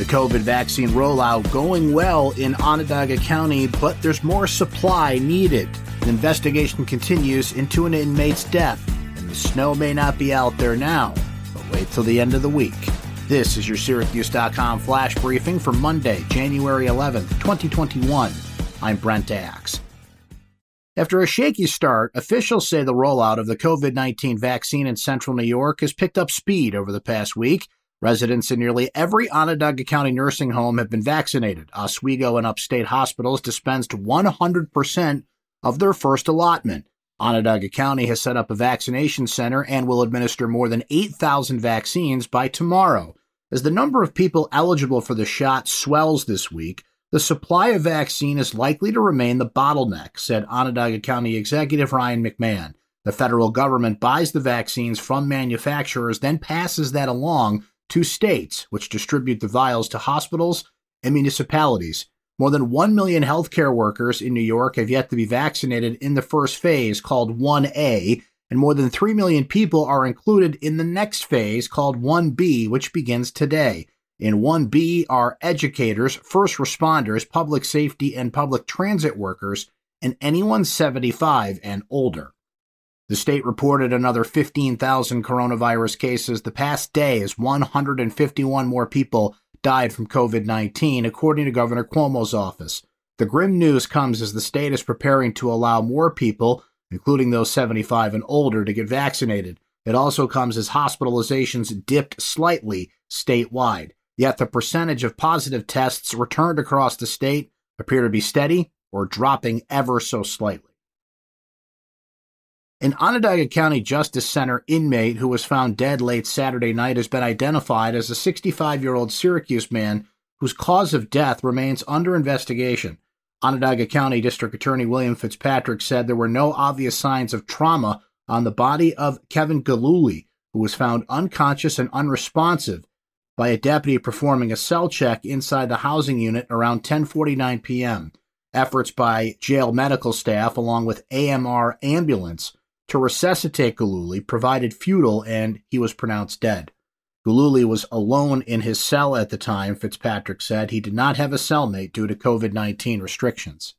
The COVID vaccine rollout going well in Onondaga County, but there's more supply needed. The investigation continues into an inmate's death, and the snow may not be out there now, but wait till the end of the week. This is your Syracuse.com flash briefing for Monday, January 11th, 2021. I'm Brent Axe. After a shaky start, officials say the rollout of the COVID 19 vaccine in central New York has picked up speed over the past week Residents in nearly every Onondaga County nursing home have been vaccinated. Oswego and upstate hospitals dispensed 100% of their first allotment. Onondaga County has set up a vaccination center and will administer more than 8,000 vaccines by tomorrow. As the number of people eligible for the shot swells this week, the supply of vaccine is likely to remain the bottleneck, said Onondaga County Executive Ryan McMahon. The federal government buys the vaccines from manufacturers, then passes that along to states, which distribute the vials to hospitals and municipalities. More than 1 million healthcare workers in New York have yet to be vaccinated in the first phase, called 1A, and more than 3 million people are included in the next phase, called 1B, which begins today. In 1B are educators, first responders, public safety and public transit workers, and anyone 75 and older. The state reported another 15,000 coronavirus cases the past day as 151 more people died from COVID 19, according to Governor Cuomo's office. The grim news comes as the state is preparing to allow more people, including those 75 and older, to get vaccinated. It also comes as hospitalizations dipped slightly statewide. Yet the percentage of positive tests returned across the state appear to be steady or dropping ever so slightly. An Onondaga County Justice Center inmate who was found dead late Saturday night has been identified as a 65 year old Syracuse man whose cause of death remains under investigation. Onondaga County District Attorney William Fitzpatrick said there were no obvious signs of trauma on the body of Kevin Gillooly, who was found unconscious and unresponsive by a deputy performing a cell check inside the housing unit around 10:49 p.m. Efforts by jail medical staff along with AMR ambulance to resuscitate Gillooly provided futile and he was pronounced dead. Gillooly was alone in his cell at the time, Fitzpatrick said. He did not have a cellmate due to COVID 19 restrictions.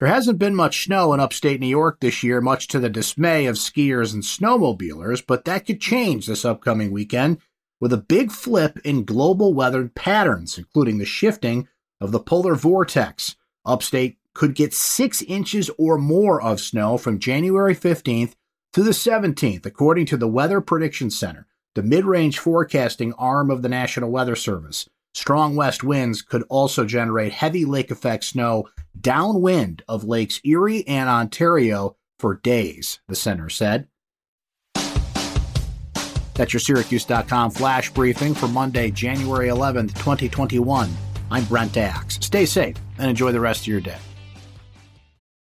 There hasn't been much snow in upstate New York this year, much to the dismay of skiers and snowmobilers, but that could change this upcoming weekend with a big flip in global weather patterns, including the shifting of the polar vortex. Upstate could get six inches or more of snow from January 15th to the 17th, according to the Weather Prediction Center, the mid range forecasting arm of the National Weather Service. Strong west winds could also generate heavy lake effect snow downwind of Lakes Erie and Ontario for days, the center said. That's your Syracuse.com flash briefing for Monday, January 11th, 2021. I'm Brent Axe. Stay safe and enjoy the rest of your day.